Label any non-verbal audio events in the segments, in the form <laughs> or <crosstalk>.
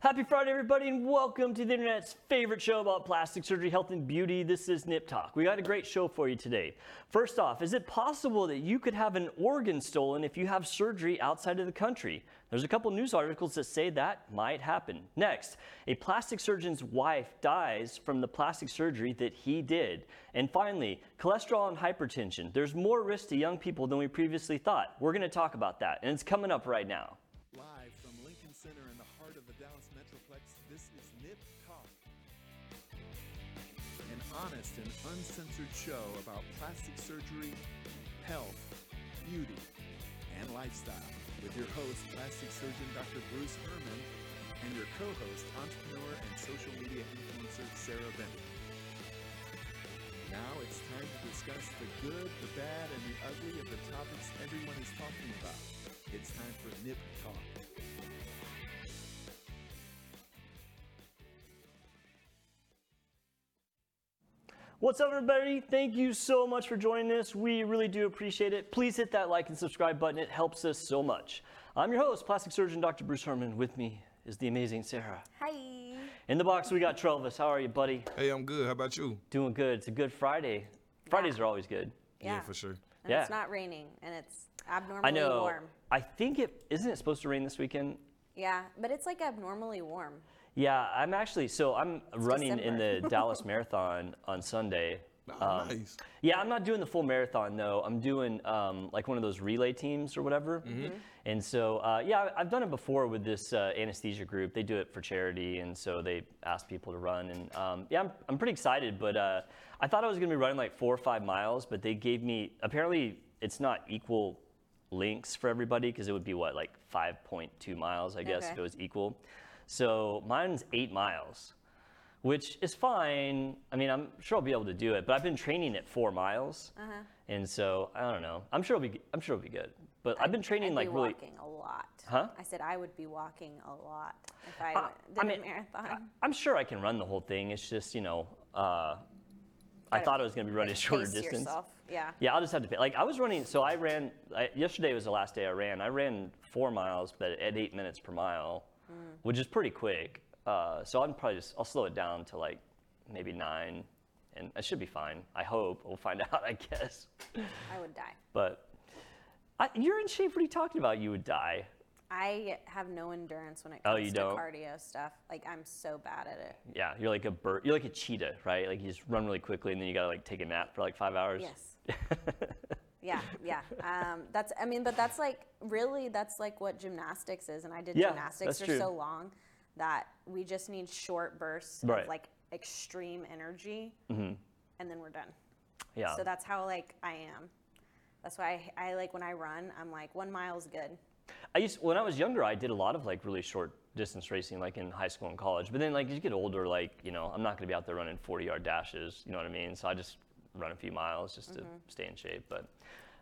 Happy Friday, everybody, and welcome to the internet's favorite show about plastic surgery, health, and beauty. This is Nip Talk. We got a great show for you today. First off, is it possible that you could have an organ stolen if you have surgery outside of the country? There's a couple news articles that say that might happen. Next, a plastic surgeon's wife dies from the plastic surgery that he did. And finally, cholesterol and hypertension. There's more risk to young people than we previously thought. We're going to talk about that, and it's coming up right now. Uncensored show about plastic surgery, health, beauty, and lifestyle. With your host, plastic surgeon Dr. Bruce Hermann, and your co host, entrepreneur and social media influencer Sarah Bennett. Now it's time to discuss the good, the bad, and the ugly of the topics everyone is talking about. It's time for Nip Talk. What's up, everybody? Thank you so much for joining us. We really do appreciate it. Please hit that like and subscribe button. It helps us so much. I'm your host, plastic surgeon Dr. Bruce Hermann. With me is the amazing Sarah. Hi. In the box, we got Travis. How are you, buddy? Hey, I'm good. How about you? Doing good. It's a good Friday. Fridays are always good. Yeah, for sure. And Yeah. it's not raining and it's abnormally I know. warm. I think it isn't it supposed to rain this weekend. Yeah, but it's like abnormally warm. Yeah, I'm actually so I'm running in the <laughs> Dallas Marathon on Sunday. Oh, Um, nice. Yeah, I'm not doing the full marathon though. I'm doing um, like one of those relay teams or whatever. Mhm. And so, uh, yeah, I- I've done it before with this uh, anesthesia group. They do it for charity, and so they ask people to run. And um, yeah, I'm, I'm pretty excited. But uh, I thought I was going to be running like four or five miles, but they gave me apparently it's not equal links for everybody because it would be what like 5.2 miles, I guess, if it was equal. So mine's eight miles which is fine. I mean, I'm sure I'll be able to do it, but I've been training at four miles, Uh-huh. and so I don't know. I'm sure it'll be. I'm sure it'll be good. But I've been training I'd like be really. walking a lot. Huh? I said I would be walking a lot if I went- I did mean, a marathon. I'm sure I can run the whole thing. It's just you know, uh, I Gotta thought I was going to be running a shorter Pace distance. Yourself. Yeah. Yeah, I'll just have to pay. Like I was running, so I ran. I, yesterday was the last day I ran. I ran four miles, but at eight minutes per mile, Hmm. which is pretty quick. Uh, so I'm probably just I'll slow it down to like maybe nine, and I should be fine. I hope we'll find <laughs> out. I guess, I would die. but I, you're in shape. What are you talking about? You would die. I have no endurance when it Oh, comes you to don't? cardio stuff. Like I'm so bad at it. Yeah, you're like a bird. You're like a cheetah, right? Like you just run really quickly, and then you gotta like take a nap for like five hours. Yes. <laughs> Yeah, yeah. Um, that's. I mean, but that's like really. That's like what gymnastics is, and I did Yeah, gymnastics that's for true. so long that we just need short bursts Right. of like extreme energy, Mhm. and then we're done. Yeah. So that's how like I am. That's why I, I like when I run. I'm like one mile's good. I used when I was younger, I did a lot of like really short distance racing, like in high school and college. But then like as you get older, like you know, I'm not gonna be out there running 40 yard dashes. You know what I mean? So I just run a few miles just to stay in shape. But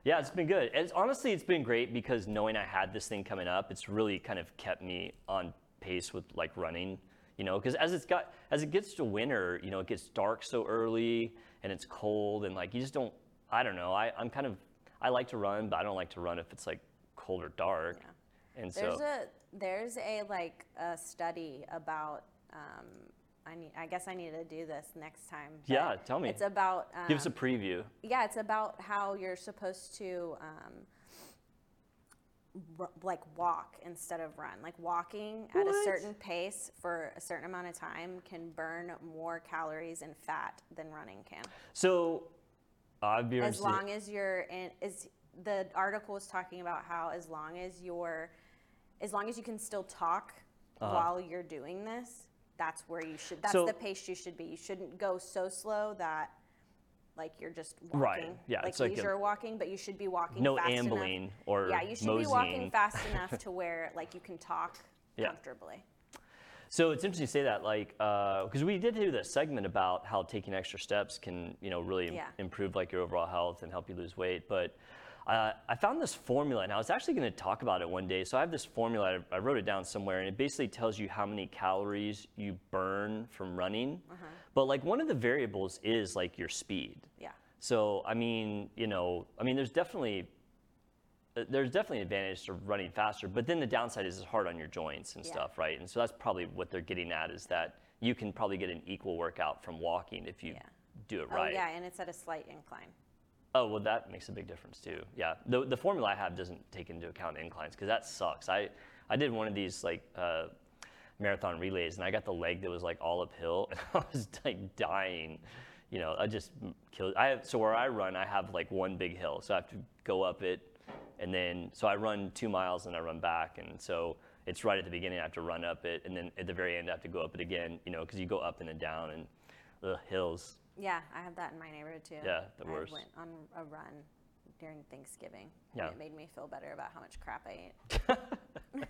yeah, it's been good. It's honestly, it's been great because knowing I had this thing coming up, it's really kind of kept me on pace with like running. You know, because as it's got as it gets to winter, you know, it gets dark so early and it's cold and like you just don't. I don't know. I I'm kind of I like to run, but I don't like to run if it's like cold or dark. Yeah. And so There's a there's a like a study about. Um, I need. I guess I need to do this next time. but Yeah, tell me. It's about. Um, Give us a preview. yeah, it's about how you're supposed to um, r- like walk instead of run. Like walking at a certain pace for a certain amount of time can burn more calories and fat than running can. So, I'd be As long as you're in, is the article was talking about how as long as you're, as long as you can still talk while you're doing this, that's where you should. That's. So- the pace you should be. You shouldn't go so slow that. Like you're just walking, Right, yeah, like it's like a- leisure walking, but you should be walking no fast ambling enough. or yeah, you should moseying. be walking fast enough to where like you can talk Yeah. comfortably. So it's interesting to say that, like, uh, because we did do this segment about how taking extra steps can, you know, really im- Yeah. improve like your overall health and help you lose weight. But uh, I found this formula, and I was actually going to talk about it one day. So I have this formula. I, I wrote it down somewhere, and it basically tells you how many calories you burn from running. Uh-huh. But like one of the variables is like your speed. Yeah. So I mean, you know, I mean, there's definitely uh, there's definitely an advantage to running faster, but then the downside is it's hard on your joints and Yeah. stuff, right? And so that's probably what they're getting at is that you can probably get an equal workout from walking if you Yeah. do it right. Oh right. yeah, and it's at a slight incline. Oh, well, that makes a big difference too. Yeah, the the formula I have doesn't take into account inclines because that sucks. I I did one of these like uh, marathon relays and I got the leg that was like all uphill <laughs> and I was like dying. You know, I just killed. I have, so where I run, I have like one big hill, so I have to go up it, and then so I run two miles and I run back, and so it's right at the beginning I have to run up it, and then at the very end I have to go up it again. You know, because you go up and then down and the hills. Yeah, I have that in my neighborhood too. Yeah, the I worst. went on a run during Thanksgiving. Yeah. And it made me feel better about how much crap I ate. <laughs>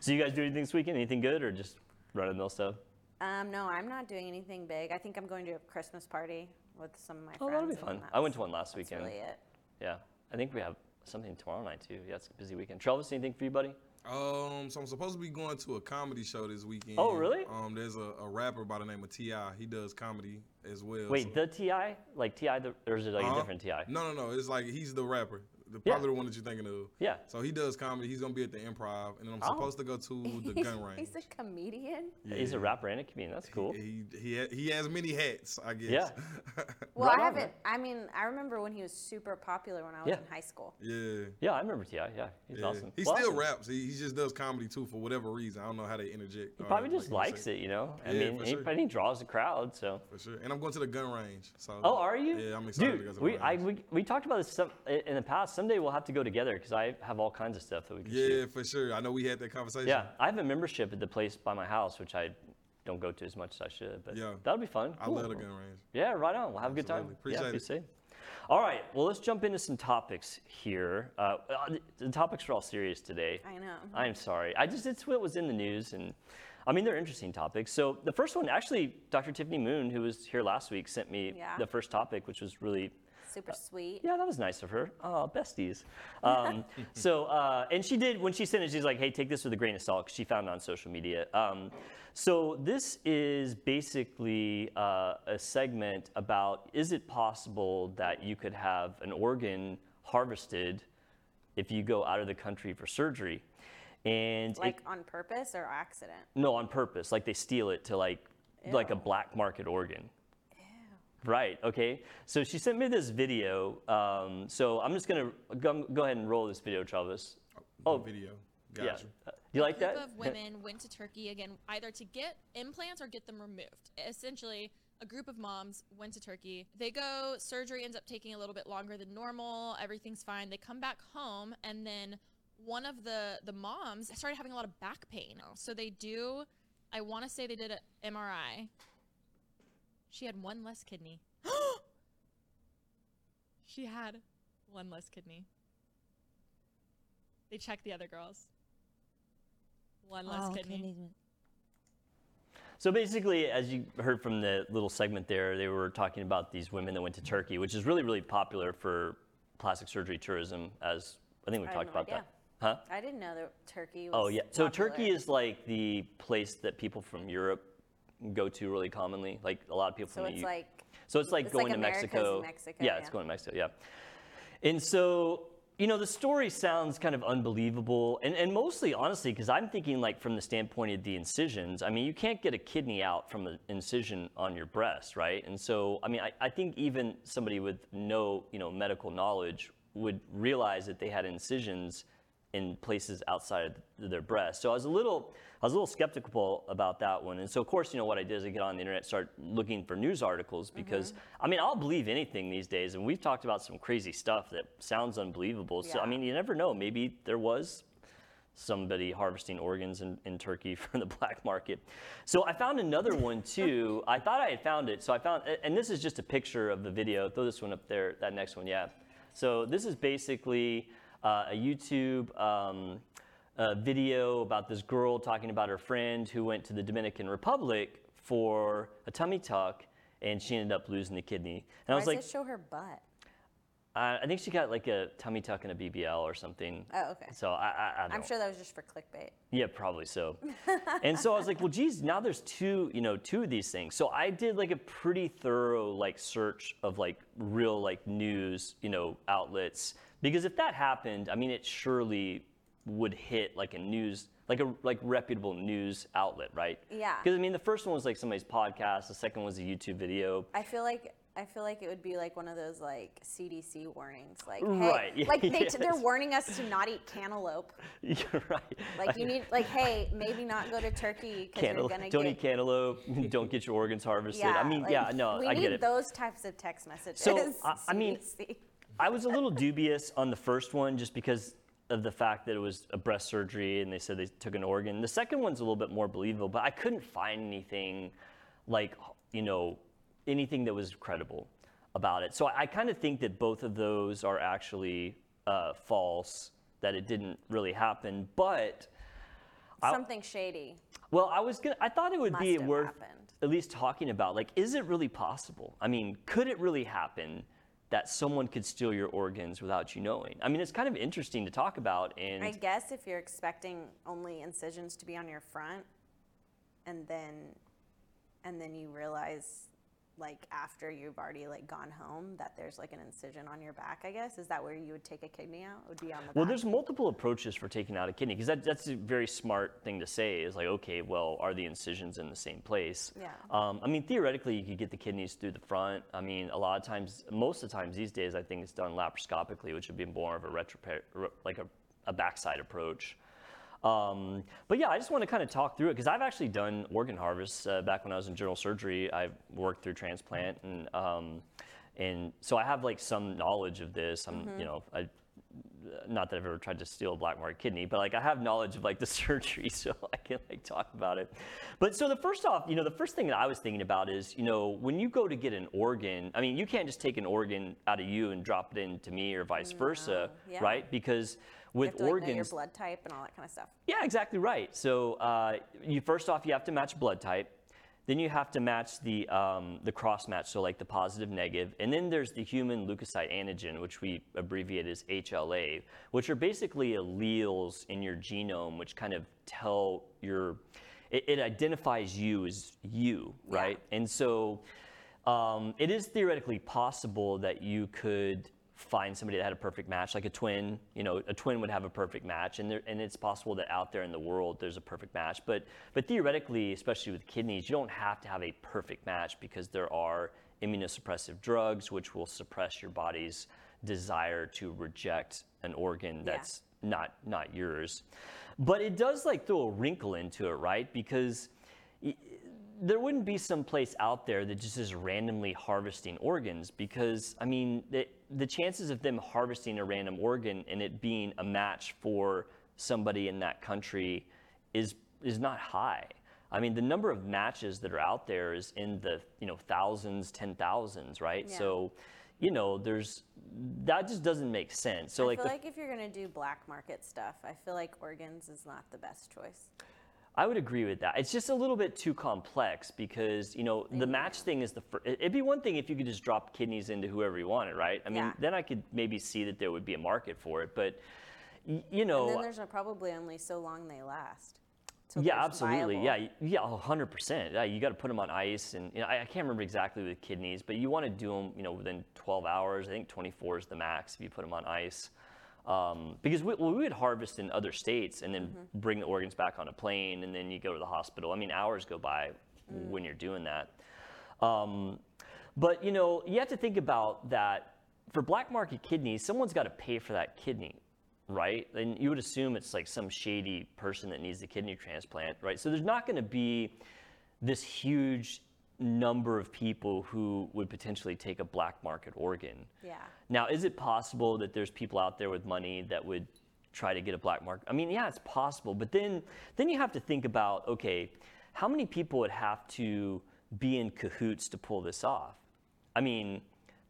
So you guys do anything this weekend? Anything good or just run of the mill stuff? Um, no, I'm not doing anything big. I think I'm going to a Christmas party with some of my Oh, friends. that'll be and fun. I went to one last that's weekend. really it. Yeah, I think we have something tomorrow night too. Yeah, it's a busy weekend. Travis, anything for you, buddy? Um, so I'm supposed to be going to a comedy show this weekend. Oh, really? Um, there's a, a rapper by the name of Ti. He does comedy as well. Wait, so- the T.I., like T.I., the, or is it like a Uh-huh. different T.I.? No, no, no. It's like he's the rapper. The, Yeah. probably the one that you're thinking of. Yeah. So he does comedy. He's gonna be at the Improv, and then I'm Oh. supposed to go to <laughs> the gun range. He's a comedian. Yeah. He's a rapper and a comedian. That's cool. He he ha- he has many hats, I guess. Yeah. <laughs> Well, Right I haven't. man. I mean, I remember when he was super popular when I was Yeah. in high school. yeah. Yeah, I remember Ti. Yeah, he's Yeah. awesome. He Well, still awesome. raps. He, he just does comedy too for whatever reason. I don't know how they interject. He probably like just you likes it, you know. I Yeah, mean, for he, sure. but he draws a crowd, so. For sure. And I'm going to the gun range. So. Oh, are you? Yeah, I'm excited Dude, to go to the we, I, range. we, we talked about this some, in the past. Someday we'll have to go together because I have all kinds of stuff that we can Yeah, shoot. for sure. I know we had that conversation. Yeah, I have a membership at the place by my house, which I don't go to as much as I should, but Yeah. that'll be fun. I love the gun range. Yeah, right on. We'll have a good time. Absolutely. yeah, Appreciate it. safe. All right, well, let's jump into some topics here. Uh, uh, the- the topics are all serious today. I know. I'm sorry. I just, it's what was in the news, and I mean, they're interesting topics. So the first one, actually, Dr. Tiffany Moon, who was here last week, sent me Yeah. the first topic, which was really Super sweet. yeah, that was nice of her. Oh, besties. Um, <laughs> so, uh, and she did, when she sent it, she's like, hey, take this with a grain of salt, 'cause she found it on social media. Um, so, this is basically uh, a segment about is it possible that you could have an organ harvested if you go out of the country for surgery? And it- Like on purpose or accident? no, on purpose. Like they steal it to like like a black market organ. Right. Okay. So she sent me this video. Um, so I'm just gonna go, go ahead and roll this video, Travis. Oh, Oh, video. Yeah. Uh, Do you like that? A group that? of women went to Turkey again, either to get implants or get them removed. Essentially, a group of moms went to Turkey. They go, surgery ends up taking a little bit longer than normal. Everything's fine. They come back home, and then one of the the moms started having a lot of back pain. So they do. I want to say they did an MRI. She had one less kidney. <gasps> she had one less kidney. They checked the other girls. One less Oh, kidney. kidneys So basically, as you heard from the little segment there, they were talking about these women that went to Turkey, which is really, really popular for plastic surgery tourism. As I think we talked no about idea. that. Huh? I didn't know that Turkey oh, was. Oh yeah. So popular. Turkey is like the place that people from Europe go to really commonly. Like a lot of people So from it's like. So it's like It's going like to Mexico. Mexico, Yeah, it's yeah. going to Mexico. Yeah. And so, you know, the story sounds kind of unbelievable, and, and mostly, honestly, because I'm thinking like from the standpoint of the incisions. I mean, you can't get a kidney out from an incision on your breast, right? And so, I mean, I, I think even somebody with no, you know, medical knowledge would realize that they had incisions in places outside of their breast. So I was a little, I was a little skeptical about that one. And so of course, you know what I did is I get on the internet, start looking for news articles mm-hmm. because I mean I'll believe anything these days. And we've talked about some crazy stuff that sounds unbelievable. So I mean you never know. Maybe there was somebody harvesting organs in, in Turkey <laughs> for the black market. So I found another one too. <laughs> I thought I had found it. So I found, and this is just a picture of the video. Throw this one up there, that next one, yeah. So this is basically uh, a YouTube um, uh, video about this girl talking about her friend who went to the Dominican Republic for a tummy tuck and she ended up losing the kidney. And I was does like, it show her butt? Uh, I think she got like a tummy tuck and a BBL or something. Oh, okay. So I, I, I don't I'm sure that was just for clickbait. Yeah, probably so. <laughs> and so I was like, well, geez, now there's two, you know, two of these things. So I did like a pretty thorough like search of like real like news, you know, outlets because if that happened, I mean, it surely would hit like a news, like a like reputable news outlet, right? Yeah. Because I mean, the first one was like somebody's podcast, the second was a YouTube video. I feel like I feel like it would be like one of those like CDC warnings, like Right, hey, <laughs> like they, they're warning us to not eat cantaloupe. <laughs> You're right. Like you need, like hey, maybe not go to Turkey because you're gonna don't get. eat cantaloupe. <laughs> don't get your organs harvested. yeah, I mean, like, yeah, no, we I need get it. those types of text messages. So, I- I mean. I was a little dubious on the first one just because of the fact that it was a breast surgery and they said they took an organ. The second one's a little bit more believable, but I couldn't find anything like, you know, anything that was credible about it. So I, I kind of think that both of those are actually uh, false, that it didn't really happen. But, I- something shady. well, I was gonna, I thought it would be worth happened. at least talking about, like, is it really possible? I mean, could it really happen? That someone could steal your organs without you knowing. I mean, it's kind of interesting to talk about, and I guess if you're expecting only incisions to be on your front, and then, and then you realize, like after you've already like gone home, that there's like an incision on your back. I guess is that where you would take a kidney out? Would be on the Well, back? there's multiple approaches for taking out a kidney because that, that's a very smart thing to say. Is like, okay, well, are the incisions in the same place? Yeah. Um, I mean, theoretically, you could get the kidneys through the front. I mean, a lot of times, most of the times these days, I think it's done laparoscopically, which would be more of a retro, like a, a backside approach. Um, but yeah, I just want to kind of talk through it because I've actually done organ harvests uh, back when I was in general surgery. I worked through transplant, and um, and so I have like some knowledge of this. I'm, you know, I not that I've ever tried to steal a black market kidney, but like I have knowledge of like the <laughs> surgery, so I can like talk about it. But so the first off, you know, the first thing that I was thinking about is, you know, when you go to get an organ, I mean, you can't just take an organ out of you and drop it into me or vice versa, yeah. right? Because with to, like, know your blood type and all that kind of stuff. yeah, exactly right. So uh, you first off, you have to match blood type. Then you have to match the um, the cross match, so like the positive, negative, and then there's the human leukocyte antigen, which we abbreviate as HLA, which are basically alleles in your genome, which kind of tell your it, it identifies you as you, Yeah. right? And so um, it is theoretically possible that you could find somebody that had a perfect match, like a twin. You know, a twin would have a perfect match, and there, and it's possible that out there in the world there's a perfect match. But but theoretically, especially with kidneys, you don't have to have a perfect match because there are immunosuppressive drugs which will suppress your body's desire to reject an organ Yeah. that's not not yours. But it does like throw a wrinkle into it, right? Because there wouldn't be some place out there that just is randomly harvesting organs because I mean the, the chances of them harvesting a random organ and it being a match for somebody in that country is is not high. I mean the number of matches that are out there is in the you know thousands, ten thousands, right? Yeah. So you know there's that just doesn't make sense. So I like feel the like if you're gonna do black market stuff, I feel like organs is not the best choice. I would agree with that. It's just a little bit too complex because you know the match thing is the first. It'd be one thing if you could just drop kidneys into whoever you wanted, right? I mean, Yeah. then I could maybe see that there would be a market for it. But you know, And then there's a, probably only so long they last. till yeah, absolutely. viable. Yeah, yeah, a hundred percent. Yeah, you got to put them on ice, and you know, I, I can't remember exactly with kidneys, but you want to do them, you know, within 12 hours. I think 24 is the max if you put them on ice. Um, because we, well, we would harvest in other states and then Mm-hmm. bring the organs back on a plane, and then you go to the hospital. I mean, hours go by Mm. when you're doing that. Um, but you know, you have to think about that for black market kidneys, someone's got to pay for that kidney, right? And you would assume it's like some shady person that needs the kidney transplant, right? So there's not going to be this huge number of people who would potentially take a black market organ. Yeah. Now, is it possible that there's people out there with money that would try to get a black market? I mean, yeah, it's possible, but then then you have to think about okay, how many people would have to be in cahoots to pull this off? I mean,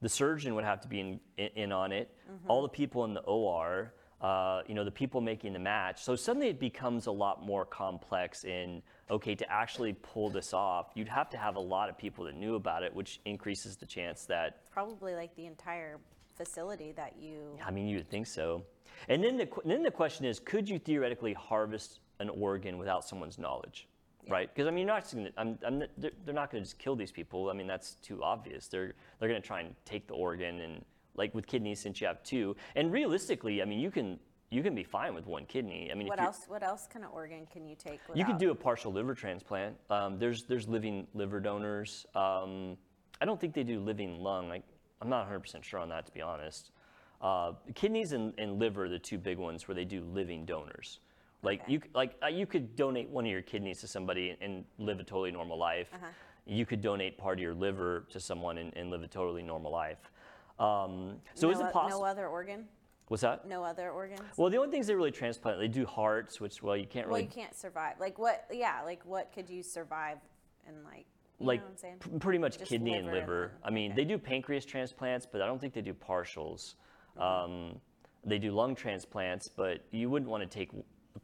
the surgeon would have to be in, in, in on it. Mm-hmm. All the people in the OR, uh, you know, the people making the match. So suddenly it becomes a lot more complex. In okay, to actually pull this off, you'd have to have a lot of people that knew about it, which increases the chance that Probably like the entire facility that you. I mean, you would think so. And then the then the question is, could you theoretically harvest an organ without someone's knowledge, right? Because I mean, you're not just gonna, I'm, I'm, they're, they're not going to just kill these people. I mean, that's too obvious. They're they're going to try and take the organ and like with kidneys, since you have two, and realistically, I mean, you can you can be fine with one kidney. I mean, What else? What else kind of organ can you take? Without, you could do a partial liver transplant. Um, there's there's living liver donors. Um, I don't think they do living lung. Like, I'm not 100% sure on that, to be honest. Uh, kidneys and, and liver are the two big ones where they do living donors. Like Okay. you like uh, you could donate one of your kidneys to somebody and live a totally normal life. Uh-huh. You could donate part of your liver to someone and, and live a totally normal life. Um, so no, is it possible? No other organ. What's that? No other organs. Well, the only things they really transplant, they do hearts, which well you can't really. well, you can't survive. Like what? Yeah, like what could you survive in like? You like know what I'm saying? pr- pretty much Just kidney and liver and liver. lung. I mean, Okay. they do pancreas transplants, but I don't think they do partials. Mm-hmm. Um, they do lung transplants, but you wouldn't want to take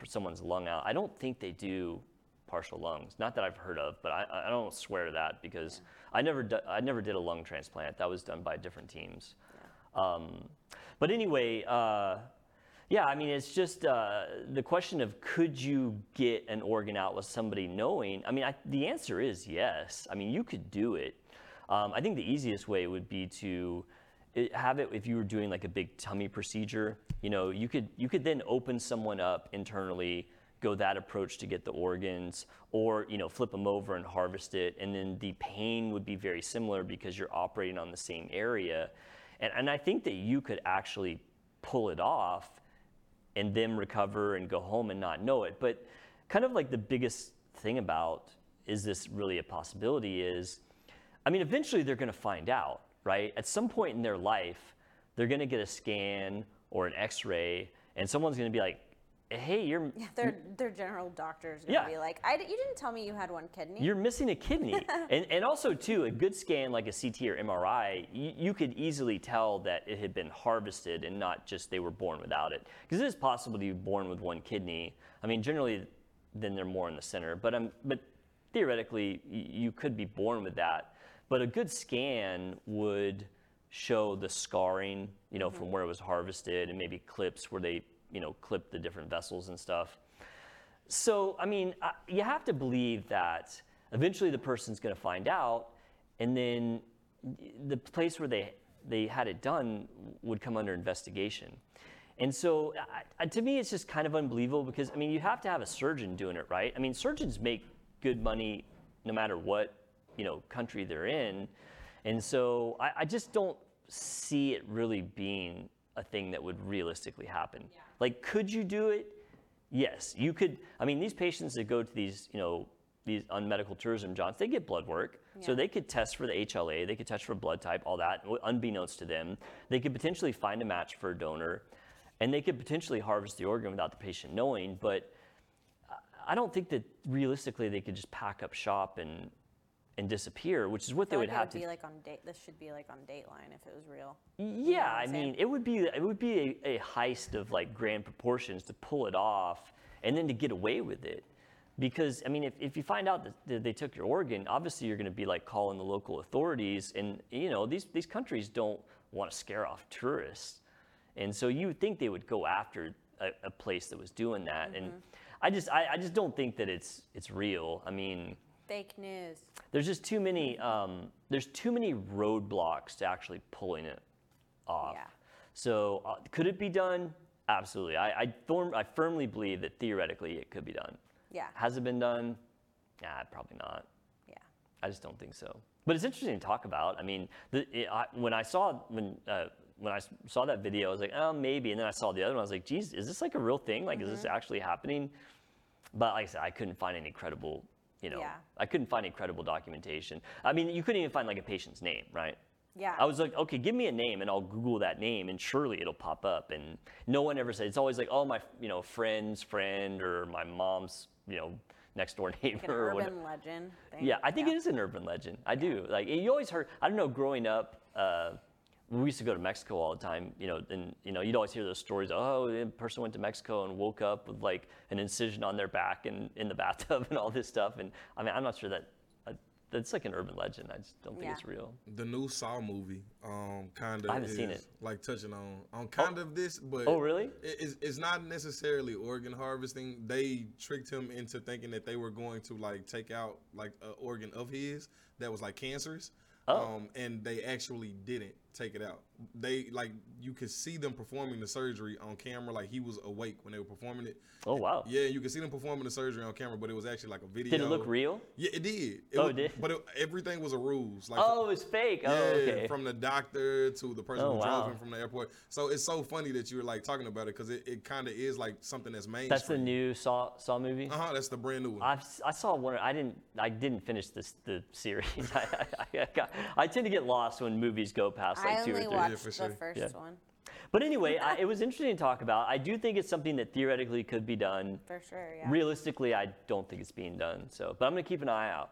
someone's lung out. I don't think they do partial lungs. Not that I've heard of, but I, I don't swear to that because I never do, I never did a lung transplant. That was done by different teams. Um, but anyway, uh, yeah, I mean, it's just uh, the question of could you get an organ out with somebody knowing? I mean, I, the answer is yes. I mean, you could do it. Um, I think the easiest way would be to it, have it if you were doing like a big tummy procedure. You know, you could you could then open someone up internally, go that approach to get the organs, or you know, flip them over and harvest it, and then the pain would be very similar because you're operating on the same area. And, and I think that you could actually pull it off and then recover and go home and not know it. But kind of like the biggest thing about is this really a possibility is, I mean, eventually they're going to find out, right? At some point in their life, they're going to get a scan or an x ray, and someone's going to be like, hey, you're. Yeah, their their general doctor's gonna Yeah. be like, I, you didn't tell me you had one kidney. You're missing a kidney. <laughs> and, and also, too, a good scan like a CT or MRI, you, you could easily tell that it had been harvested and not just they were born without it. Because it is possible to be born with one kidney. I mean, generally, then they're more in the center. But, um, but theoretically, y- you could be born with that. But a good scan would show the scarring, you know, from where it was harvested and maybe clips where they, you know, clip the different vessels and stuff. So, I mean, I- you have to believe that eventually the person's going to find out, and then the place where they they had it done would come under investigation. And so, I, to me, it's just kind of unbelievable because I mean, you have to have a surgeon doing it, right? I mean, surgeons make good money no matter what you know country they're in, and so I, I just don't see it really being a thing that would realistically happen. Like, could you do it? Yes, you could. I mean, these patients that go to these, you know, these on medical tourism jobs, they get blood work. So they could test for the HLA, they could test for blood type, all that, unbeknownst to them. They could potentially find a match for a donor, and they could potentially harvest the organ without the patient knowing. But I- I don't think that realistically they could just pack up shop and and disappear, which is what they would like have it to. be like on date. This should be like on Dateline if it was real. Yeah, what I I'm mean, it would be it would be a, a heist of like grand proportions to pull it off and then to get away with it. Because I mean, if, if you find out that, they took your organ, obviously you're going to be like calling the local authorities, and you know these these countries don't want to scare off tourists, and so you would think they would go after a, a place that was doing that. And mm-hmm. I just I, I just don't think that it's it's real. I mean, Fake news. there's just too many um, there's too many roadblocks to actually pulling it off. Yeah. So uh, could it be done? Absolutely. I I, I firmly believe that theoretically it could be done. Yeah. Has it been done? Nah, probably not. Yeah. I just don't think so. But it's interesting to talk about. I mean, the, it, I, when I saw when uh, when I saw that video, I was like, oh, maybe. And then I saw the other one. I was like, geez, is this like a real thing? Like, is this Mm-hmm. actually happening? But like I said, I couldn't find any credible. You know, Yeah. I couldn't find any credible documentation. I mean, you couldn't even find like a patient's name, right? Yeah. I was like, okay, give me a name and I'll Google that name and surely it'll pop up. And no one ever said, it's always like, oh, my, you know, friend's friend or my mom's, you know, next door <laughs> neighbor like an or whatever. urban legend thing. Yeah, I think it is an urban legend. I do. Like you always heard. I don't know. Growing up, uh, we used to go to Mexico all the time. You know, and you know, you'd always hear those stories. Oh, a person went to Mexico and woke up with like an incision on their back and in the bathtub <laughs> and all this stuff. And I mean, I'm not sure that. uh, that's like an urban legend. I just don't think Yeah. it's real. The new Saw movie, um, kind of. I haven't seen it. Like touching on on kind of this, but Oh, really? it- it's, it's not necessarily organ harvesting. They tricked him into thinking that they were going to like take out like an organ of his that was like cancerous. Oh. Um, and they actually didn't take it out. They like you could see them performing the surgery on camera, like he was awake when they were performing it. Oh wow. Yeah, you could see them performing the surgery on camera, but it was actually like a video. Did it look real? Yeah, it did. It Oh, was, it did? But it, everything was a ruse. Like Oh, it was fake. yeah, oh, okay. from the doctor to the person Oh, who wow. drove him from the airport. So it's so funny that you were like talking about it because it, it kind of is like something that's mainstream. That's the new Saw Saw movie. Uh huh. That's the brand new one. I've, I saw one. I didn't. I didn't finish this the series. <laughs> I, I, I, got, I tend to get lost when movies go past like I two or only three. watched for the first Yeah. one But anyway, I, <laughs> it was interesting to talk about. I do think it's something that theoretically could be done. for sure. Yeah. Realistically, I don't think it's being done. So, but I'm gonna keep an eye out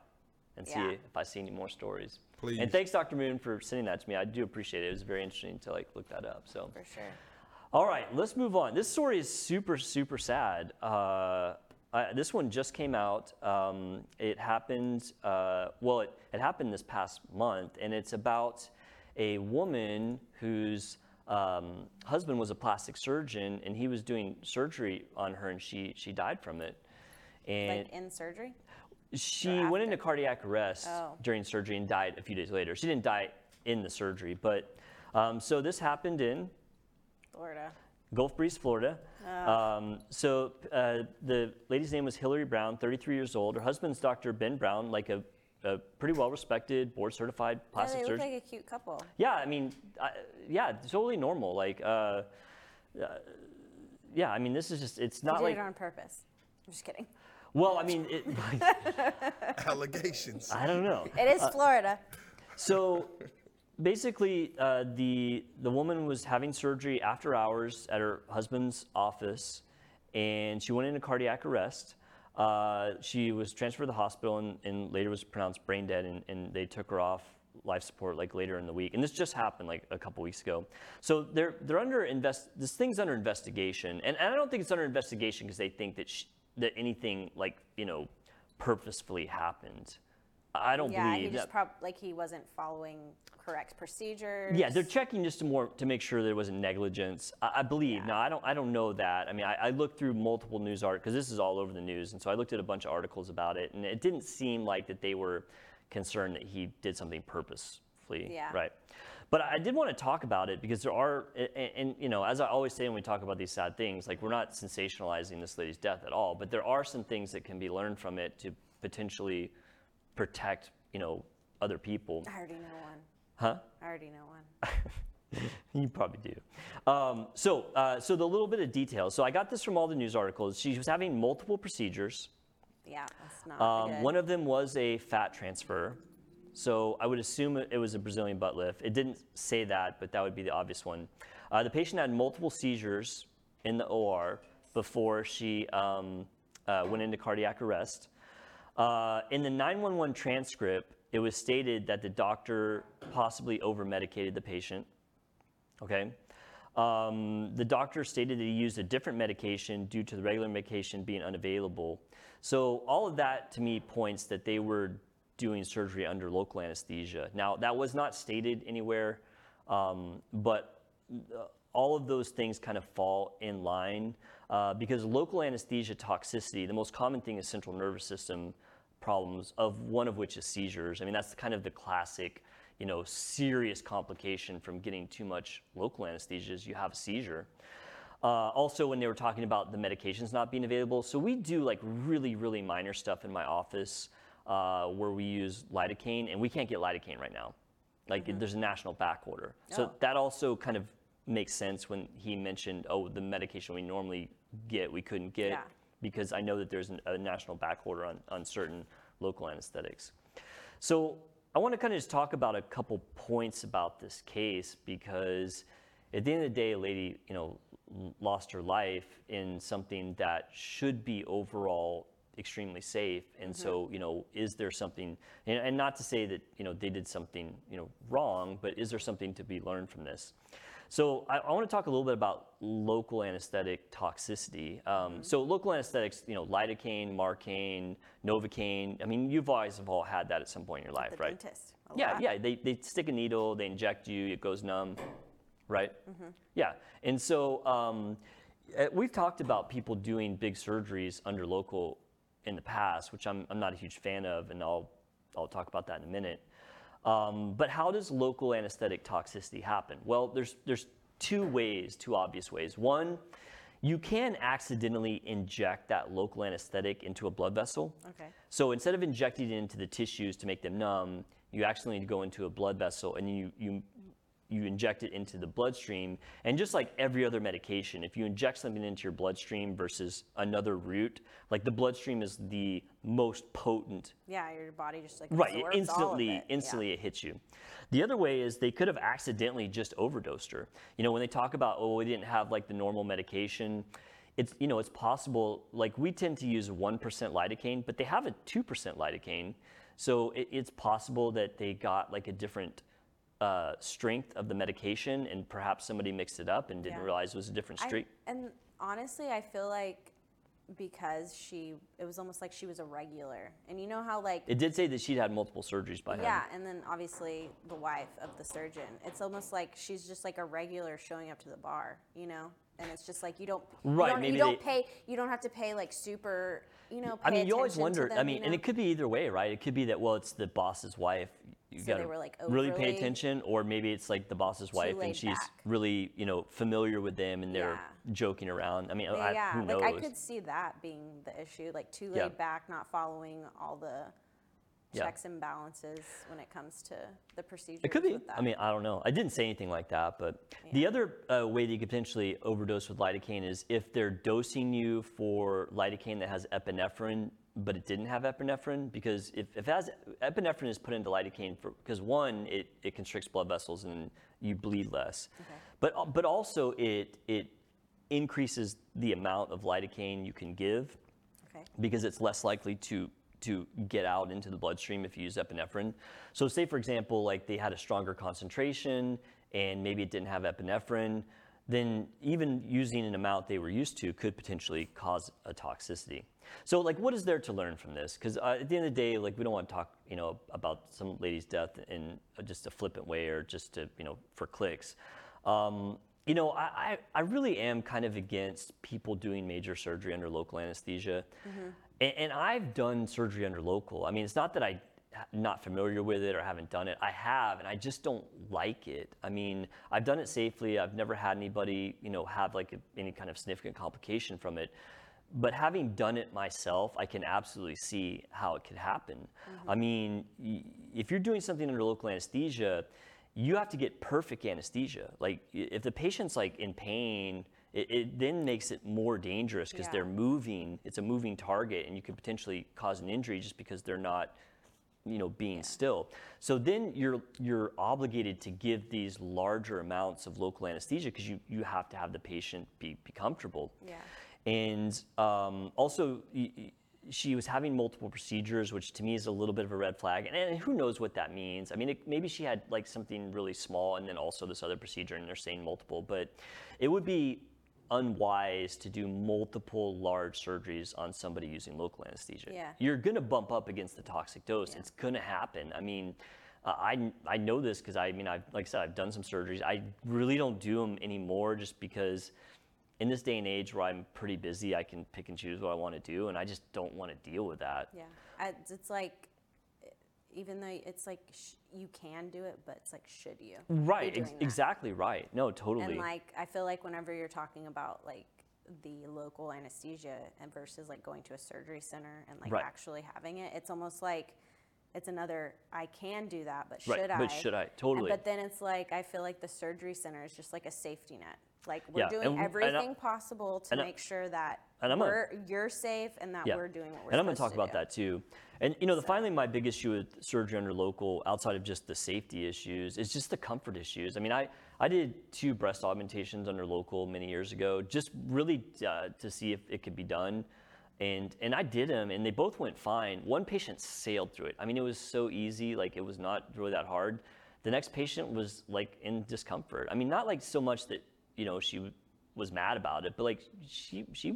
and see Yeah. if I see any more stories. Please. And thanks, Dr. Moon, for sending that to me. I do appreciate it. It was very interesting to like look that up. So. For sure. All right, let's move on. This story is super, super sad. Uh, I, this one just came out. Um, it happened, uh, well, it, it happened this past month, and it's about a woman whose um, husband was a plastic surgeon, and he was doing surgery on her, and she, she died from it. And Like in surgery. she went into cardiac arrest Oh. during surgery and died a few days later. She didn't die in the surgery, but um, so this happened in Florida. Gulf Breeze, Florida. Um, so uh, the lady's name was Hillary Brown, 33 years old. Her husband's Dr. Ben Brown, like a, a pretty well-respected, board-certified Yeah, plastic they look surgeon. like a cute couple. yeah, I mean, I, yeah, totally normal. Like, uh, uh, yeah, I mean, this is just—it's They not did like. it on purpose. I'm just kidding. Well, I mean, it, <laughs> <laughs> Allegations. I don't know. It is Florida. So basically, uh, the the woman was having surgery after hours at her husband's office, and she went into cardiac arrest. Uh, she was transferred to the hospital and, and later was pronounced brain dead, and, and they took her off life support like later in the week. And this just happened like a couple weeks ago. So they're they're under invest. This thing's under investigation, and, and I don't think it's under investigation because they think that sh that anything like you know purposefully happened. I don't Yeah, believe he just that. prob- like he wasn't following correct procedures. Yeah, they're checking just to more to make sure there wasn't negligence. I, I believe. Now, I don't. I don't know that. I mean, I, I looked through multiple news articles because this is all over the news, and so I looked at a bunch of articles about it, and it didn't seem like that they were concerned that he did something purposefully. Yeah. Right. But I did want to talk about it because there are, and, and you know, as I always say when we talk about these sad things, like we're not sensationalizing this lady's death at all, but there are some things that can be learned from it to potentially protect, you know, other people. I already know one. Huh? I already know one. <laughs> You probably do. Um, so, uh, so the little bit of detail. So I got this from all the news articles. She was having multiple procedures. Yeah, that's not Um, good. one of them was a fat transfer. So I would assume it it was a Brazilian butt lift. It didn't say that, but that would be the obvious one. Uh, the patient had multiple seizures in the OR before she um, uh, went into cardiac arrest. Uh, in the 911 transcript, it was stated that the doctor possibly over medicated the patient. Okay. Um, the doctor stated that he used a different medication due to the regular medication being unavailable. So, all of that to me points that they were doing surgery under local anesthesia. Now, that was not stated anywhere, um, but uh, all of those things kind of fall in line uh, because local anesthesia toxicity, the most common thing is central nervous system problems, of one of which is seizures. I mean, that's kind of the classic, you know, serious complication from getting too much local anesthesia is you have a seizure. Uh, also, when they were talking about the medications not being available, so we do like really, really minor stuff in my office uh, where we use lidocaine, and we can't get lidocaine right now. Like there's a national back order. So Oh. that also kind of makes sense when he mentioned, oh, the medication we normally get, we couldn't get Yeah. because I know that there's an, a national back order on, on certain local anesthetics. So I want to kind of just talk about a couple points about this case because at the end of the day, a lady, you know, lost her life in something that should be overall extremely safe. And so, mm-hmm. you know, is there something, and, and not to say that, you know, they did something, you know, wrong, but is there something to be learned from this? So I, I want to talk a little bit about local anesthetic toxicity. Um, So local anesthetics, you know, lidocaine, marcaine, novocaine. I mean, you've always have all had that at some point in your life, The right? dentist. Yeah, lot. yeah. They, they stick a needle, they inject you, it goes numb, right? Mm-hmm. Yeah. And so um, uh, we've talked about people doing big surgeries under local in the past, which I'm, I'm not a huge fan of, and I'll, I'll talk about that in a minute. Um, but how does local anesthetic toxicity happen? Well, there's, there's two ways, two obvious ways. One, you can accidentally inject that local anesthetic into a blood vessel. Okay. So instead of injecting it into the tissues to make them numb, you actually need to go into a blood vessel and you, you, you inject it into the bloodstream. And just like every other medication, if you inject something into your bloodstream versus another route, like the bloodstream is the most potent Yeah, your body just like Right, it all of instantly. Yeah. instantly it hits you. The other way is they could have accidentally just overdosed her. You know, when they talk about, oh, we didn't have like the normal medication, it's you know, it's possible. Like we tend to use one percent lidocaine, but they have a two percent lidocaine, so it, it's possible that they got like a different uh, strength of the medication, and perhaps somebody mixed it up and didn't Yeah. realize it was a different I- strength. and honestly, I feel like because she, it was almost like she was a regular. And you know how like It did say that she'd had multiple surgeries by him. Yeah, and then obviously the wife of the surgeon. It's almost like she's just like a regular showing up to the bar, you know? And it's just like you don't, Right, You don't, maybe you don't they- pay. You don't have to pay like super, you know. I mean, you always attention to wonder. I them, mean, you and know? it could be either way, right? It could be that well, it's the boss's wife. You So gotta were, like, really pay attention, or maybe it's like the boss's wife and she's back. really, you know, familiar with them and they're Yeah. joking around. I mean, Yeah, I, yeah. who like knows? I could see that being the issue, like too laid Yeah. back, not following all the Yeah. checks and balances when it comes to the procedure. It could be. With that. I mean, I don't know. I didn't say anything like that, but the other uh, way that you could potentially overdose with lidocaine is if they're dosing you for lidocaine that has epinephrine, but it didn't have epinephrine, because if, if it has epinephrine is put into lidocaine for because one, it, it constricts blood vessels and you bleed less, but uh, but also it it increases the amount of lidocaine you can give okay. because it's less likely to to get out into the bloodstream if you use epinephrine. So say for example, like they had a stronger concentration and maybe it didn't have epinephrine, then even using an amount they were used to could potentially cause a toxicity. So like what is there to learn from this? Because uh, at the end of the day, like we don't want to talk, you know, about some lady's death in uh, just a flippant way or just to, you know, for clicks. Um, you know, I, I, I really am kind of against people doing major surgery under local anesthesia. And, and I've done surgery under local. I mean, it's not that I'm not familiar with it or haven't done it. I have, and I just don't like it. I mean, I've done it safely. I've never had anybody, you know, have like a, any kind of significant complication from it. But having done it myself, I can absolutely see how it could happen. Mm-hmm. I mean, if you're doing something under local anesthesia, you have to get perfect anesthesia. Like, if the patient's like in pain, it, it then makes it more dangerous because Yeah. they're moving. It's a moving target, and you could potentially cause an injury just because they're not, you know, being still. So then you're you're obligated to give these larger amounts of local anesthesia because you you have to have the patient be, be comfortable. Yeah. And um, also, she was having multiple procedures, which to me is a little bit of a red flag. And, and who knows what that means? I mean, it, maybe she had like something really small and then also this other procedure, and they're saying multiple. But it would be unwise to do multiple large surgeries on somebody using local anesthesia. Yeah. You're going to bump up against the toxic dose. It's going to happen. I mean, uh, I, I know this because I mean, I've, like I said, I've done some surgeries. I really don't do them anymore just because in this day and age where I'm pretty busy, I can pick and choose what I want to do, and I just don't want to deal with that. Yeah, I, it's like, even though it's like sh- you can do it, but it's like, should you? Right, ex- exactly right. No, totally. And like, I feel like whenever you're talking about like the local anesthesia and versus like going to a surgery center and like Right. actually having it, it's almost like it's another. I can do that, but Right, should I? but should I? And- Totally. but then it's like I feel like the surgery center is just like a safety net. Like we're Yeah, doing and w- and I- everything possible to and I- make sure that and I'm we're you're safe and that yeah. we're doing what we're and I'm going to talk about do. that too. And you know, the, finally, my big issue with surgery under local, outside of just the safety issues, is just the comfort issues. I mean, I I did two breast augmentations under local many years ago, just really uh, to see if it could be done. And and I did them, and they both went fine. One patient sailed through it. I mean, it was so easy, like it was not really that hard. the next patient was like in discomfort. I mean, not like so much that you know she was mad about it, but like she she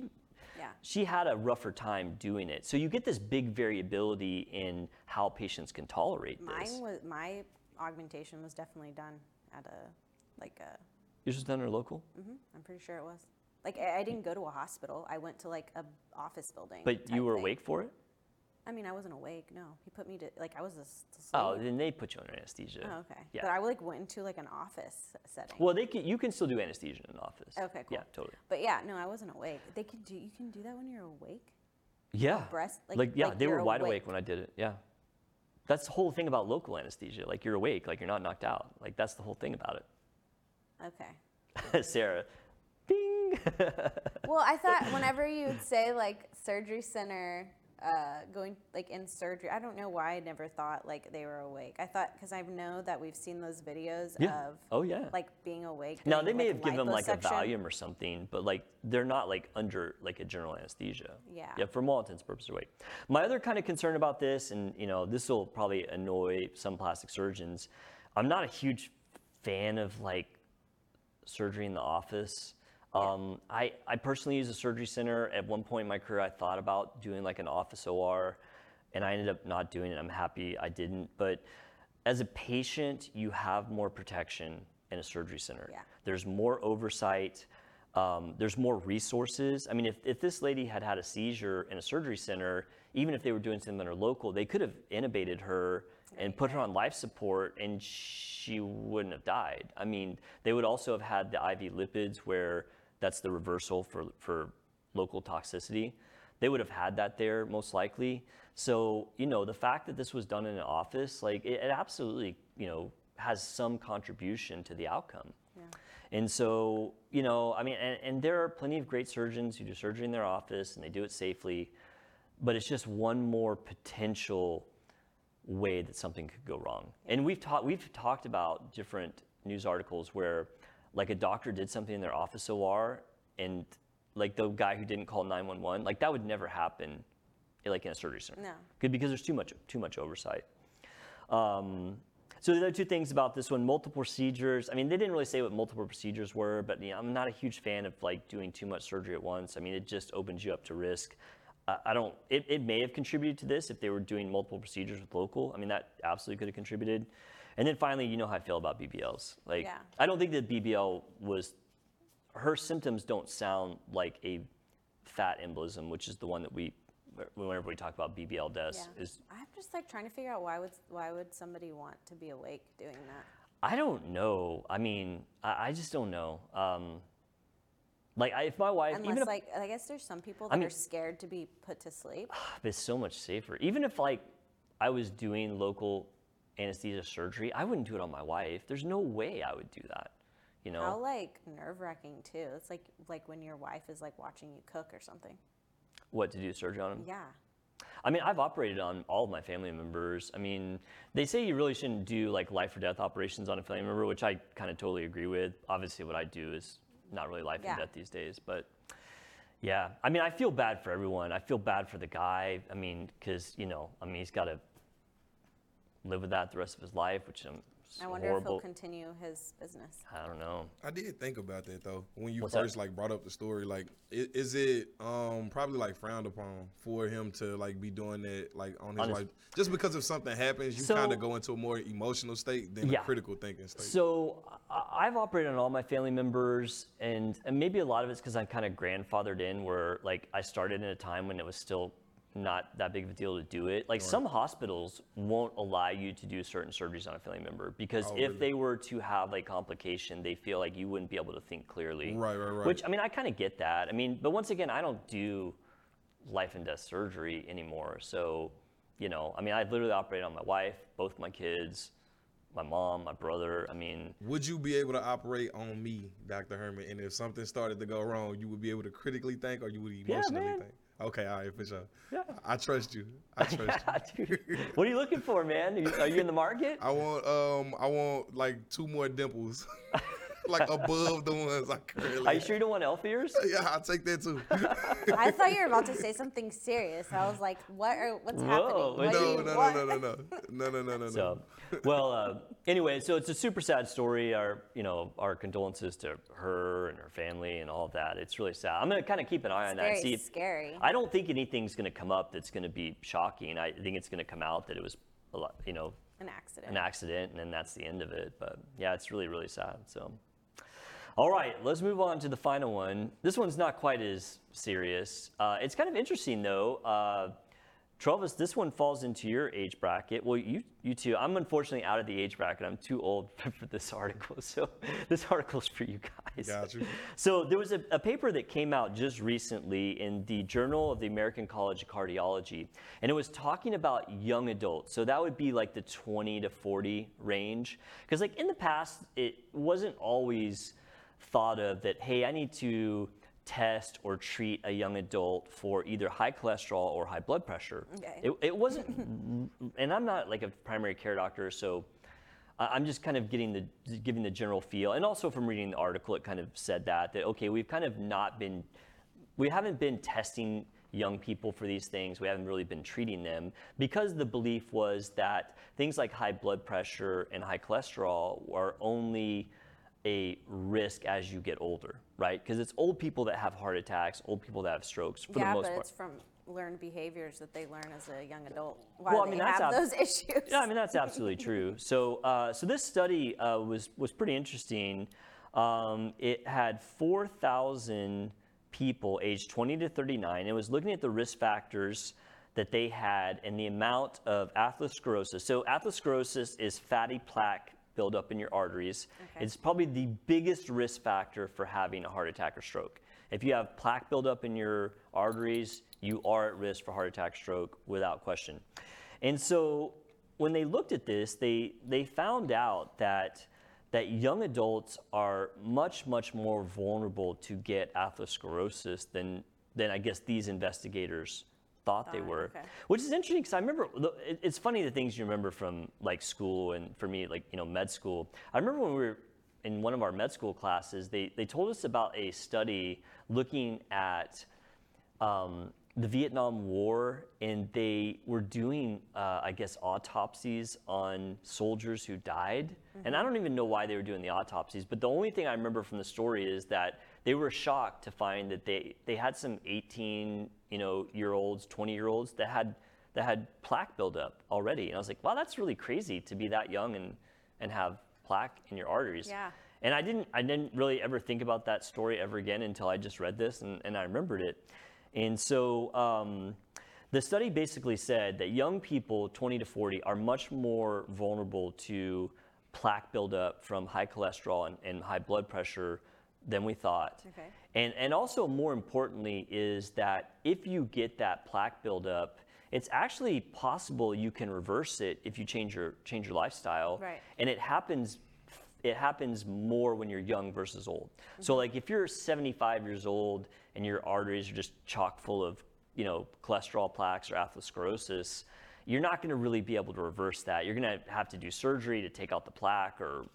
Yeah. she had a rougher time doing it. So you get this big variability in how patients can tolerate this. Mine was my augmentation was definitely done at a like a. Yours was done at a local, Mm-hmm, I'm pretty sure it was. Like I, I didn't go to a hospital. I went to like a office building. but you were thing. awake for it. I mean, I wasn't awake. No, he put me to like I was as- asleep. Oh, then they put you under anesthesia. Oh, okay. Yeah. But I like went into like an office setting. well, they can, you can still do anesthesia in an office. Okay, cool. Yeah, totally. But yeah, no, I wasn't awake. They can do. You can do that when you're awake. Yeah. breast- like- like yeah, like they were wide awake. awake when I did it. Yeah. That's the whole thing about local anesthesia. Like you're awake, like you're not knocked out. Like that's the whole thing about it. Okay. <laughs> Sarah, bing. <laughs> Well, I thought whenever you'd say like surgery center, uh, going like in surgery, I don't know why I never thought like they were awake. I thought because I know that we've seen those videos yeah. of oh yeah. like being awake. now they may like, have given them like a. Valium or something, but like they're not like under like a general anesthesia. Yeah. Yeah, for all intents and purposes, awake. My other kind of concern about this, and you know, this will probably annoy some plastic surgeons. I'm not a huge fan of like surgery in the office. Um, I, I personally use a surgery center. At one point in my career, I thought about doing like an office OR, and I ended up not doing it. I'm happy I didn't. But as a patient, you have more protection in a surgery center. Yeah. There's more oversight. Um, there's more resources. I mean, if, if this lady had had a seizure in a surgery center, even if they were doing something that are local, they could have intubated her and put her on life support and she wouldn't have died. I mean, they would also have had the IV lipids where that's the reversal for, for local toxicity. They would have had that there most likely. So, you know, the fact that this was done in an office, like it, it absolutely, you know, has some contribution to the outcome. And so, you know, I mean, and, and there are plenty of great surgeons who do surgery in their office and they do it safely, but it's just one more potential way that something could go wrong. And we've talked we've talked about different news articles where like a doctor did something in their office OR and like the guy who didn't call 911, like that would never happen like in a surgery center. No. Good because there's too much too much oversight. Um, so the other two things about this one: multiple procedures. I mean, they didn't really say what multiple procedures were, but you know, I'm not a huge fan of like doing too much surgery at once. I mean, it just opens you up to risk. I I don't. It, it may have contributed to this if they were doing multiple procedures with local. I mean, that absolutely could have contributed. And then finally, you know how I feel about BBLs. Like, Yeah. I don't think that BBL was. Her symptoms don't sound like a fat embolism, which is the one that we, whenever we talk about BBL deaths, Yeah. is I'm just like trying to figure out why would why would somebody want to be awake doing that? I don't know. I mean, I, I just don't know. Um, like, I, if my wife, Unless even if like I guess there's some people I that mean- are scared to be put to sleep. <sighs> it's so much safer. Even if like I was doing local anesthesia surgery, I wouldn't do it on my wife. There's no way I would do that. You know? How like nerve wracking too. It's like like when your wife is like watching you cook or something. what to do surgery on them? Yeah. I mean, I've operated on all of my family members. I mean, they say you really shouldn't do like life or death operations on a family member, which I kind of totally agree with. Obviously, what I do is not really life Yeah. and death these days, but yeah. I mean, I feel bad for everyone. I feel bad for the guy. I mean, because you know, I mean, he's got to live with that the rest of his life, which I'm I wonder horrible. if he'll continue his business. I don't know. I did think about that though when you What's that? first like brought up the story. Like, is, is it um probably like frowned upon for him to like be doing that like on his On his- life just because if something happens, you So- kind of go into a more emotional state than Yeah. a critical thinking state. So I- I've operated on all my family members, and, and maybe a lot of it's because I'm kind of grandfathered in, where like I started in a time when it was still not that big of a deal to do it. Like some hospitals won't allow you to do certain surgeries on a family member because Oh, if really? they were to have a complication, they feel like you wouldn't be able to think clearly. Right, right, right. Which I mean, I kind of get that. I mean, but once again, I don't do life and death surgery anymore. So, you know, I mean, I literally operate on my wife, both my kids, my mom, my brother. I mean, Would you be able to operate on me, Dr. Hermann? And if something started to go wrong, you would be able to critically think or you would emotionally man. think? Okay, all right, for sure. Yeah. I trust you. I <laughs> trust you. <laughs> What are you looking for, man? Are you, are you in the market? <laughs> I want um I want like two more dimples. Like above the ones I currently. Are you sure you don't want elf ears? <laughs> Yeah, I'll take that too. I thought you were about to <laughs> say something serious. I was like, what are, what's Whoa, happening? What no, you no, want? no, no, no, no, no, no, no, no, no. So, well, uh, anyway, so it's a super sad story. Our, you know, our condolences to her and her family and all of that. It's really sad. I'm gonna kind of keep an eye on It's that. and very See, scary. I don't think anything's gonna come up that's gonna be shocking. I think it's gonna come out that it was a lot, you know, An accident. an accident, and then that's the end of it. But yeah, it's really, really sad. So, all right, let's move on to the final one. This one's not quite as serious. Uh, it's kind of interesting though. Uh, Travis, this one falls into your age bracket. Well, you you too. I'm unfortunately out of the age bracket. I'm too old <laughs> for this article. So <laughs> this article's for you guys. Got you. So there was a, a paper that came out just recently in the Journal of the American College of Cardiology, and it was talking about young adults. So that would be like the 20 to 40 range, because like in the past, it wasn't always thought of that. Hey, I need to test or treat a young adult for either high cholesterol or high blood pressure. Okay. It, it wasn't, <laughs> and I'm not like a primary care doctor, so I'm just kind of getting the giving the general feel, and also from reading the article, it kind of said that that okay, we've kind of not been, we haven't been testing young people for these things. We haven't really been treating them because the belief was that things like high blood pressure and high cholesterol are only a risk as you get older, right? Because it's old people that have heart attacks, old people that have strokes for yeah, the most but part. it's from learned behaviors that they learn as a young adult. Why Well, I they mean, that's have ab- those <laughs> issues. Yeah, I mean that's absolutely true. So, uh, so this study uh, was was pretty interesting. Um, it had 4,000 people aged 20 to 39. It was looking at the risk factors that they had and the amount of atherosclerosis. So, atherosclerosis is fatty plaque buildup in your arteries. Okay. It's probably the biggest risk factor for having a heart attack or stroke. If you have plaque buildup in your arteries, you are at risk for heart attack, stroke, without question. And so when they looked at this, they, they found out that, that young adults are much, much more vulnerable to get atherosclerosis than, than I guess these investigators thought they were. okay. Which is interesting because I remember, it- it's funny the things you remember from like school and for me, like, you know, med school. I remember when we were in one of our med school classes, they, they told us about a study looking at um, the Vietnam War, and they were doing, uh, I guess, autopsies on soldiers who died. And I don't even know why they were doing the autopsies, but the only thing I remember from the story is that they were shocked to find that they, they had some 18, you know, year olds, 20 year olds that had that had plaque buildup already. And I was like, wow, that's really crazy to be that young and and have plaque in your arteries. Yeah. And I didn't, I didn't really ever think about that story ever again until I just read this and, and I remembered it. And so um, the study basically said that young people, 20 to 40, are much more vulnerable to plaque buildup from high cholesterol and, and high blood pressure than we thought. Okay. And, and also, more importantly, is that if you get that plaque buildup, it's actually possible you can reverse it if you change your change your lifestyle. Right. And it happens it happens more when you're young versus old. So Mm-hmm. like if you're 75 years old and your arteries are just chock full of, you know, cholesterol plaques or atherosclerosis, you're not going to really be able to reverse that. You're going to have to do surgery to take out the plaque or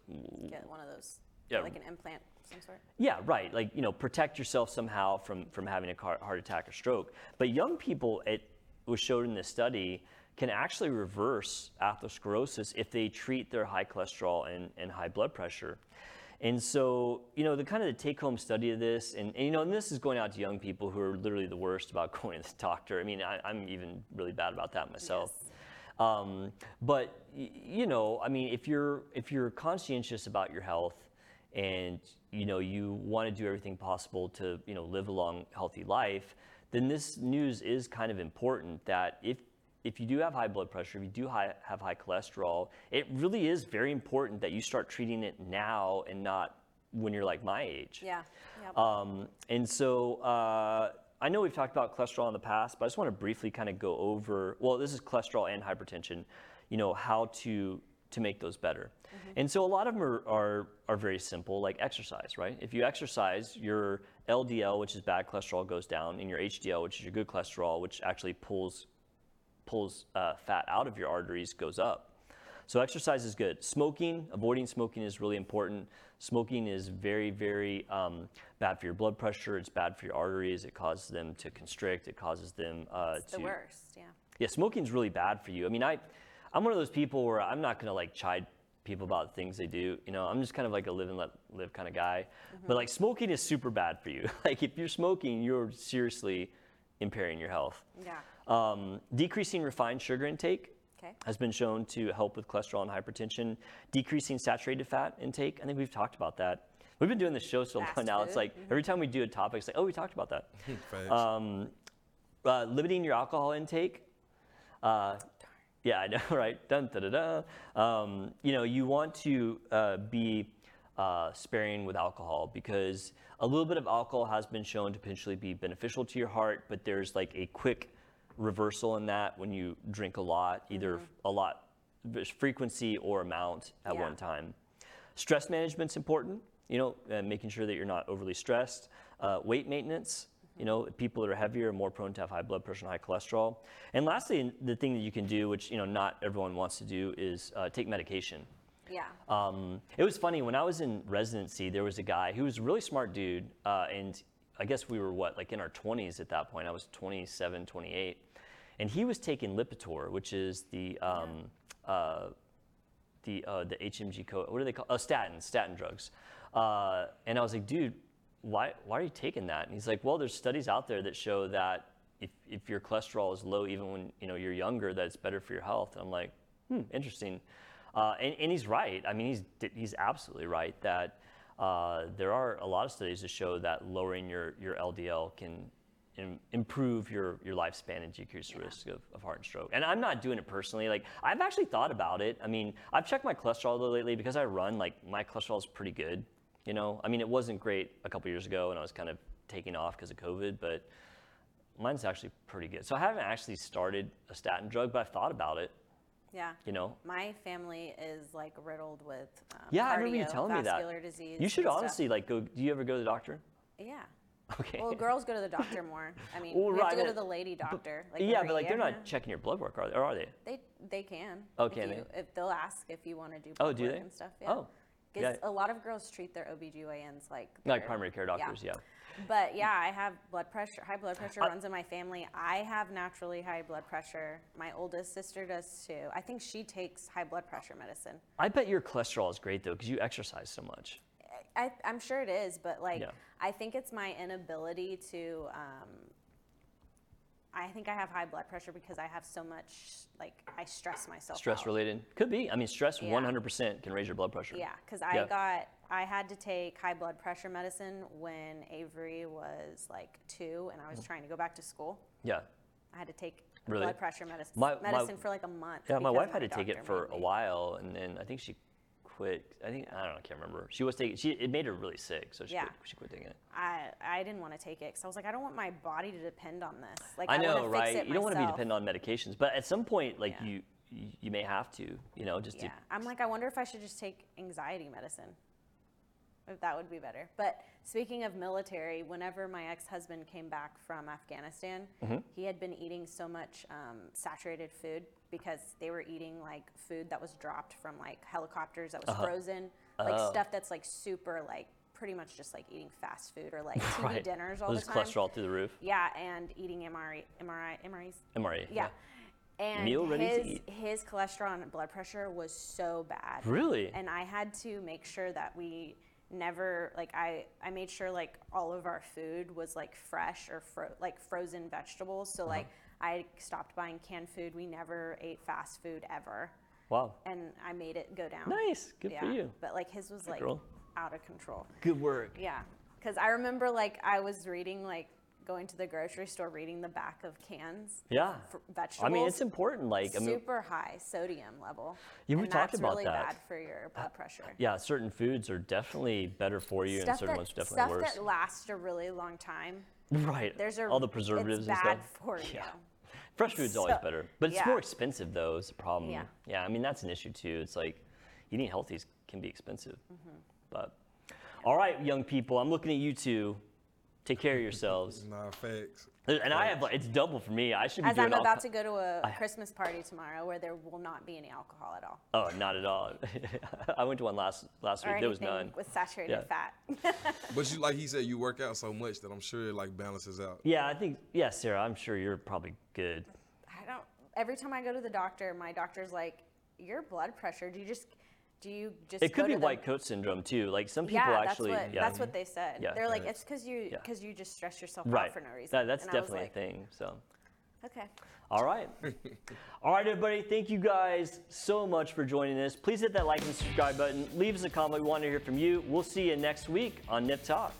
Get one of those, Yeah. like an implant some sort. yeah, right. Like you know, protect yourself somehow from from having a heart attack or stroke. But young people, it was showed in this study, can actually reverse atherosclerosis if they treat their high cholesterol and, and high blood pressure. And so, you know, the kind of the take-home study of this, and, and you know, and this is going out to young people who are literally the worst about <laughs> going to the doctor. I mean, I, I'm even really bad about that myself. Yes. Um, but you know, I mean, if you're if you're conscientious about your health, and you know you want to do everything possible to you know live a long, healthy life, then this news is kind of important. That if if you do have high blood pressure, if you do high, have high cholesterol, it really is very important that you start treating it now and not when you're like my age. Yeah. Yep. Um, and so uh, I know we've talked about cholesterol in the past, but I just want to briefly kind of go over. Well, this is cholesterol and hypertension. You know how to to make those better. And so a lot of them are, are are very simple, like exercise, right? If you exercise, your LDL, which is bad cholesterol, goes down, and your HDL, which is your good cholesterol, which actually pulls pulls uh, fat out of your arteries, goes up. So exercise is good. Smoking, avoiding smoking is really important. Smoking is very, very um, bad for your blood pressure. It's bad for your arteries. It causes them to constrict. It causes them uh, It's to the worst, yeah. yeah, smoking's really bad for you. I mean, I, I'm one of those people where I'm not gonna like chide people about things they do. You know, I'm just kind of like a live and let live kind of guy. But like smoking is super bad for you. <laughs> like if you're smoking, you're seriously impairing your health. Yeah. Um, decreasing refined sugar intake Okay. has been shown to help with cholesterol and hypertension. Decreasing saturated fat intake. I think we've talked about that. We've been doing this show so long Fast now. It's food, like every time we do a topic, it's like, oh, we talked about that. <laughs> Facts. Um, uh, limiting your alcohol intake. Uh, yeah, I know, <laughs> right? Dun, da, da, da. Um, you know, you want to uh, be uh, sparing with alcohol because a little bit of alcohol has been shown to potentially be beneficial to your heart, but there's like a quick reversal in that when you drink a lot, either a lot frequency or amount at Yeah. one time. Stress management's important. You know, uh, making sure that you're not overly stressed. Uh, weight maintenance. You know, people that are heavier are more prone to have high blood pressure and high cholesterol. And lastly, the thing that you can do, which you know not everyone wants to do, is uh, take medication. Yeah. Um, it was funny when I was in residency. There was a guy who was a really smart dude, uh, and I guess we were what like in our 20s at that point. I was 27, 28, and he was taking Lipitor, which is the um, uh, the uh, the HMG-CoA. What do they call? Oh, statin, statin drugs. Uh, and I was like, dude, why why are you taking that? And he's like, well, there's studies out there that show that if if your cholesterol is low, even when you know you're younger, that it's better for your health. And I'm like, hmm, interesting. Uh, and, and he's right. I mean, he's he's absolutely right that uh, there are a lot of studies that show that lowering your your LDL can im- improve your your lifespan and decrease the risk of, of heart and stroke. And I'm not doing it personally. Like I've actually thought about it. I mean, I've checked my cholesterol lately because I run. Like my cholesterol is pretty good. You know, I mean, it wasn't great a couple years ago, and I was kind of taking off because of COVID, but mine's actually pretty good. So I haven't actually started a statin drug, but I've thought about it. Yeah. You know, My family is like riddled with um, Yeah, I remember you telling me that. disease. you should and stuff. honestly like go. Do you ever go to the doctor? Yeah. Okay. Well, <laughs> girls go to the doctor more. I mean, Well, we have to right, go to the lady doctor. Like yeah, but like they're not checking your blood work, are they? Or are they? They they can. Okay. if you- they? If they'll ask if you want to do Oh, do work they? and stuff. Yeah. Oh, 'Cause yeah. a lot of girls treat their OBGYNs like Like primary care doctors, yeah. But yeah, I have blood pressure. High blood pressure I- runs in my family. I have naturally high blood pressure. My oldest sister does too. I think she takes high blood pressure medicine. I bet your cholesterol is great though, because you exercise so much. I, I'm sure it is, but like, Yeah. I think it's my inability to. Um, I think I have high blood pressure because I have so much, like, I stress myself. Stress out. related, could be. I mean, stress Yeah. 100% can raise your blood pressure. Yeah, because I Yeah. got, I had to take high blood pressure medicine when Avery was like two and I was mm-hmm. trying to go back to school. Yeah. I had to take Really? blood pressure medicine, My- my- medicine for like a month. Yeah, my wife had to take it for a while, and then I think she quit. I think I don't know. I can't remember. She was taking. She it made her really sick, so she Yeah. quit, she quit taking it. I, I didn't want to take it because I was like, I don't want my body to depend on this. Like, I wanna know, right? You don't want to be dependent on medications, but at some point, like Yeah. you, you, you may have to. You know, just Yeah, to. I'm like, I wonder if I should just take anxiety medicine. That would be better. But speaking of military, whenever my ex-husband came back from Afghanistan, Mm-hmm. he had been eating so much um, saturated food because they were eating like food that was dropped from like helicopters that was frozen, like Oh. stuff that's like super like pretty much just like eating fast food or like <laughs> TV Right. dinners all Those the time. cholesterol through the roof. Yeah, and eating MRI, MRI, MRIs. MRE. Yeah. And Meal ready to his, eat. his cholesterol and blood pressure was so bad. Really? And I had to make sure that we never like I I made sure like all of our food was like fresh or fro- like frozen vegetables. Uh-huh. So like I stopped buying canned food. We never ate fast food ever. Wow. And I made it go down. Nice. Good yeah. for you. But like his was like girl. out of control. Good work. Yeah, because I remember like I was reading like going to the grocery store reading the back of cans. Yeah. For vegetables. I mean, it's important. Like, I mean, super high sodium level. Yeah, we and talked that's about really that. Uh, bad for your blood pressure. yeah, certain foods are definitely better for you, and certain that, ones are definitely stuff worse. that lasts a really long time. right. There's a all the preservatives it's and bad stuff. for <laughs> you. Yeah. Fresh food's always better, but it's yeah. more expensive though. Is the problem. Yeah. Yeah. I mean that's an issue too. It's like eating healthy can be expensive. Mm-hmm. But all right, young people, I'm looking at you two. Take care of <laughs> yourselves. Nah, facts. And I have like it's double for me. I should be As doing I'm about alco- to go to a I- Christmas party tomorrow where there will not be any alcohol at all. Oh, not at all. <laughs> I went to one last last Or week. There was anything none. with saturated Yeah. fat. <laughs> But you like he said, you work out so much that I'm sure it like balances out. Yeah, I think yeah, Sarah. I'm sure you're probably good. I don't. Every time I go to the doctor, my doctor's like, "Your blood pressure. Do you just, do you just?" It could go be to the- white coat syndrome too. Like some people Yeah, actually. that's what yeah. that's what they said. Yeah. They're like, Right. it's because you Yeah. because you just stress yourself right. out for no reason. That, that's And I definitely like, a thing. So. Okay. All right. <laughs> All right, everybody. Thank you guys so much for joining us. Please hit that like and subscribe button. Leave us a comment. We want to hear from you. We'll see you next week on Nip Talk.